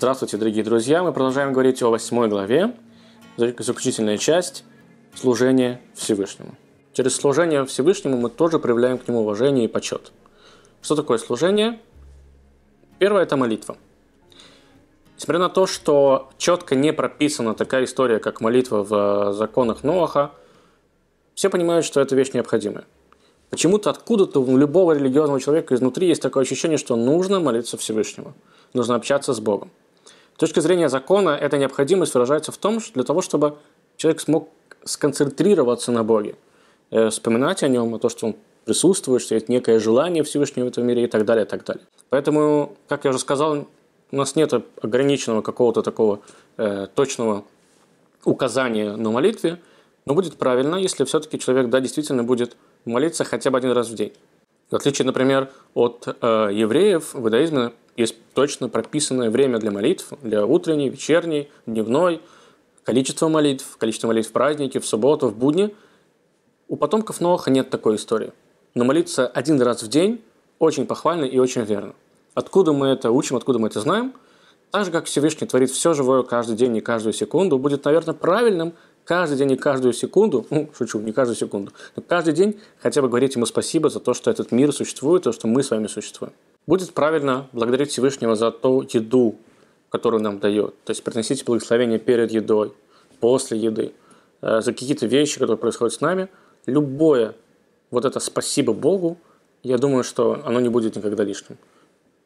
Здравствуйте, дорогие друзья! Мы продолжаем говорить о восьмой главе, заключительная часть – служение Всевышнему. Через служение Всевышнему мы тоже проявляем к нему уважение и почет. Что такое служение? Первое – это молитва. Несмотря на то, что четко не прописана такая история, как молитва в законах Ноаха, все понимают, что это вещь необходимая. Почему-то откуда-то у любого религиозного человека изнутри есть такое ощущение, что нужно молиться Всевышнему, нужно общаться с Богом. С точки зрения закона, эта необходимость выражается в том, что для того, чтобы человек смог сконцентрироваться на Боге, э, вспоминать о нем, о том, что он присутствует, что есть некое желание Всевышнего в этом мире и так далее, и так далее. Поэтому, как я уже сказал, у нас нет ограниченного какого-то такого э, точного указания на молитве, но будет правильно, если все-таки человек, да, действительно будет молиться хотя бы один раз в день. В отличие, например, от э, евреев, в иудаизме есть точно прописанное время для молитв, для утренней, вечерней, дневной, количество молитв, количество молитв в праздники, в субботу, в будни. У потомков Ноаха нет такой истории. Но молиться один раз в день очень похвально и очень верно. Откуда мы это учим, откуда мы это знаем? Так же, как Всевышний творит все живое каждый день и каждую секунду, будет, наверное, правильным каждый день и каждую секунду, ну, шучу, не каждую секунду, но каждый день хотя бы говорить ему спасибо за то, что этот мир существует, то, что мы с вами существуем. Будет правильно благодарить Всевышнего за ту еду, которую нам дает. То есть приносить благословение перед едой, после еды, э, за какие-то вещи, которые происходят с нами. Любое вот это спасибо Богу, я думаю, что оно не будет никогда лишним.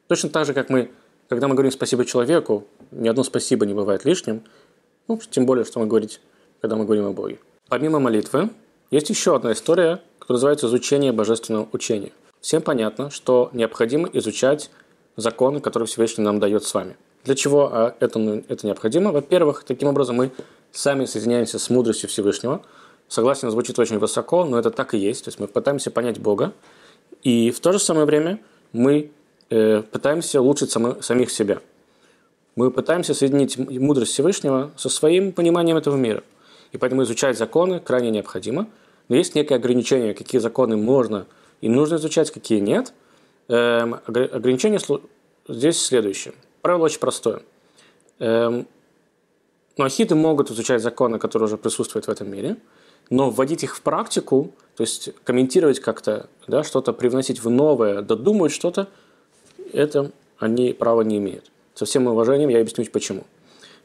Точно так же, как мы, когда мы говорим спасибо человеку, ни одно спасибо не бывает лишним, ну, тем более, что мы говорить когда мы говорим о Боге. Помимо молитвы, есть еще одна история, которая называется изучение божественного учения. Всем понятно, что необходимо изучать законы, которые Всевышний нам дает с вами. Для чего а, это, это необходимо? Во-первых, таким образом мы сами соединяемся с мудростью Всевышнего. Согласен, звучит очень высоко, но это так и есть. То есть мы пытаемся понять Бога, и в то же самое время мы э, пытаемся улучшить самы, самих себя. Мы пытаемся соединить мудрость Всевышнего со своим пониманием этого мира – и поэтому изучать законы крайне необходимо. Но есть некие ограничения, какие законы можно и нужно изучать, какие нет. Эм, ограничение здесь следующее. Правило очень простое. Эм, Нуахиды могут изучать законы, которые уже присутствуют в этом мире, но вводить их в практику, то есть комментировать как-то, да, что-то привносить в новое, додумывать что-то, это они права не имеют. Со всем уважением я объясню почему.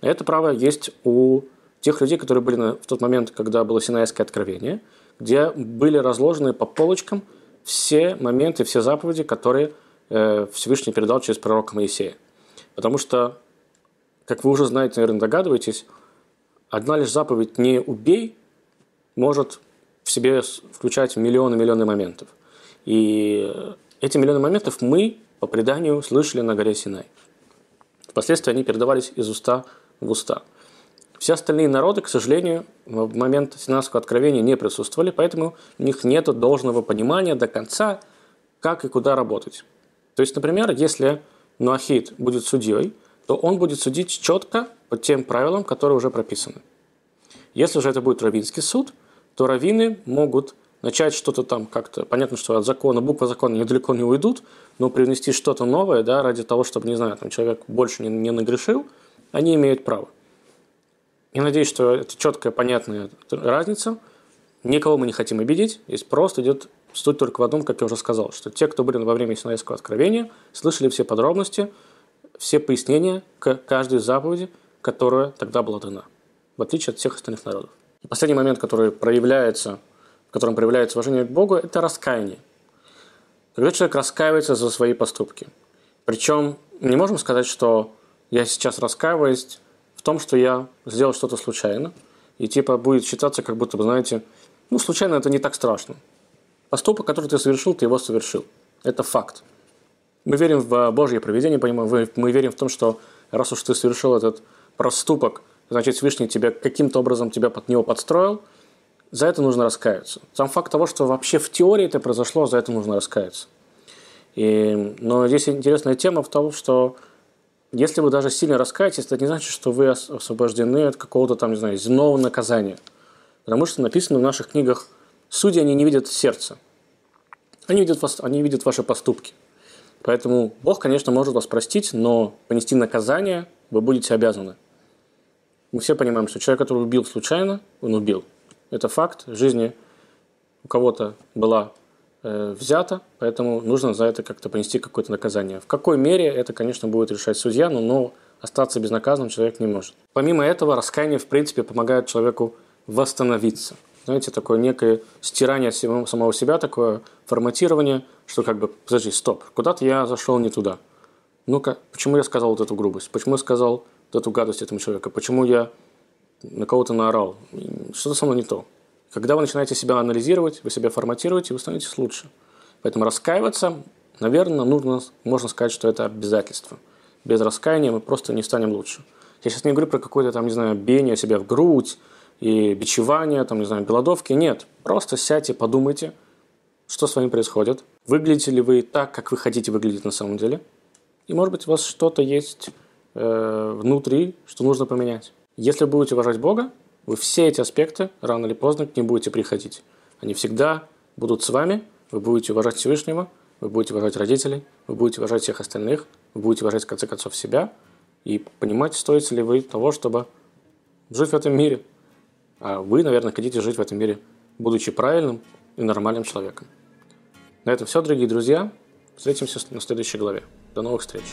Это право есть у тех людей, которые были на, в тот момент, когда было Синайское откровение, где были разложены по полочкам все моменты, все заповеди, которые э, Всевышний передал через пророка Моисея. Потому что, как вы уже знаете, наверное, догадываетесь, одна лишь заповедь «не убей» может в себе включать миллионы-миллионы моментов. И эти миллионы моментов мы, по преданию, слышали на горе Синай. Впоследствии они передавались из уста в уста – все остальные народы, к сожалению, в момент Синайского откровения не присутствовали, поэтому у них нет должного понимания до конца, как и куда работать. То есть, например, если Нуахид будет судьей, то он будет судить четко по тем правилам, которые уже прописаны. Если же это будет равинский суд, то раввины могут начать что-то там как-то, понятно, что от закона, буква закона недалеко не уйдут, но привнести что-то новое, да, ради того, чтобы, не знаю, там человек больше не, не нагрешил, они имеют право. Я надеюсь, что это четкая, понятная разница. Никого мы не хотим обидеть. Здесь просто идет суть только в одном, как я уже сказал, что те, кто были во время Синайского откровения, слышали все подробности, все пояснения к каждой заповеди, которая тогда была дана, в отличие от всех остальных народов. И последний момент, который проявляется, в котором проявляется уважение к Богу, это раскаяние. Когда человек раскаивается за свои поступки. Причем не можем сказать, что я сейчас раскаиваюсь, в том, что я сделал что-то случайно, и типа будет считаться, как будто бы, знаете, ну, случайно это не так страшно. Поступок, который ты совершил, ты его совершил. Это факт. Мы верим в Божье проведение, понимаем, мы верим в том, что раз уж ты совершил этот проступок, значит, Всевышний тебя каким-то образом тебя под него подстроил, за это нужно раскаяться. Сам факт того, что вообще в теории это произошло, за это нужно раскаяться. И, но здесь интересная тема в том, что если вы даже сильно раскаетесь, это не значит, что вы освобождены от какого-то там, не знаю, земного наказания. Потому что написано в наших книгах, судьи, они не видят сердца. Они видят, вас, они видят ваши поступки. Поэтому Бог, конечно, может вас простить, но понести наказание вы будете обязаны. Мы все понимаем, что человек, который убил случайно, он убил. Это факт. Жизни у кого-то была э, взята, поэтому нужно за это как-то понести какое-то наказание. В какой мере это, конечно, будет решать судья, но, но остаться безнаказанным человек не может. Помимо этого, раскаяние, в принципе, помогает человеку восстановиться. Знаете, такое некое стирание самого себя, такое форматирование, что как бы, подожди, стоп, куда-то я зашел не туда. Ну-ка, почему я сказал вот эту грубость? Почему я сказал вот эту гадость этому человеку? Почему я на кого-то наорал? Что-то со мной не то. Когда вы начинаете себя анализировать, вы себя форматируете, вы становитесь лучше. Поэтому раскаиваться, наверное, нужно, можно сказать, что это обязательство. Без раскаяния мы просто не станем лучше. Я сейчас не говорю про какое-то там, не знаю, бение себя в грудь и бичевание, там, не знаю, голодовки. Нет. Просто сядьте, подумайте, что с вами происходит. Выглядите ли вы так, как вы хотите выглядеть на самом деле? И, может быть, у вас что-то есть э, внутри, что нужно поменять. Если будете уважать Бога, вы все эти аспекты рано или поздно к ним будете приходить. Они всегда будут с вами, вы будете уважать Всевышнего, вы будете уважать родителей, вы будете уважать всех остальных, вы будете уважать, в конце концов, себя и понимать, стоит ли вы того, чтобы жить в этом мире. А вы, наверное, хотите жить в этом мире, будучи правильным и нормальным человеком. На этом все, дорогие друзья. Встретимся на следующей главе. До новых встреч.